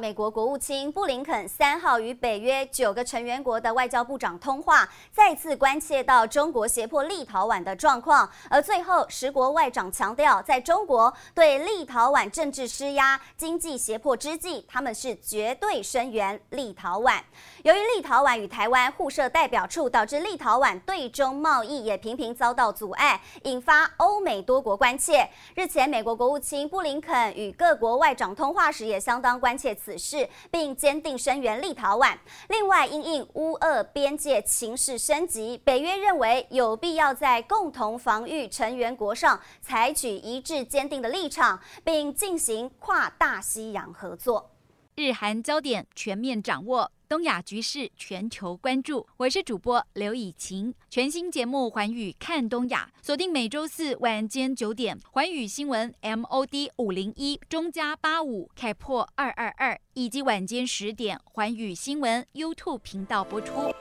美国国务卿布林肯三号与北约九个成员国的外交部长通话，再次关切到中国胁迫立陶宛的状况。而最后，十国外长强调，在中国对立陶宛政治施压、经济胁迫之际，他们是绝对声援立陶宛。由于立陶宛与台湾互设代表处，导致立陶宛对中贸易也频频遭到阻碍，引发欧美多国关切。日前，美国国务卿布林肯与各国外长通话时，也相当关切此。此事，并坚定声援立陶宛。另外，因应乌俄边界情势升级，北约认为有必要在共同防御成员国上采取一致坚定的立场，并进行跨大西洋合作。日韩焦点全面掌握，东亚局势全球关注。我是主播刘以晴，全新节目《环宇看东亚》，锁定每周四晚间九点，《环宇新闻》MOD 五零一中加八五开破二二二，以及晚间十点，《环宇新闻》YouTube 频道播出。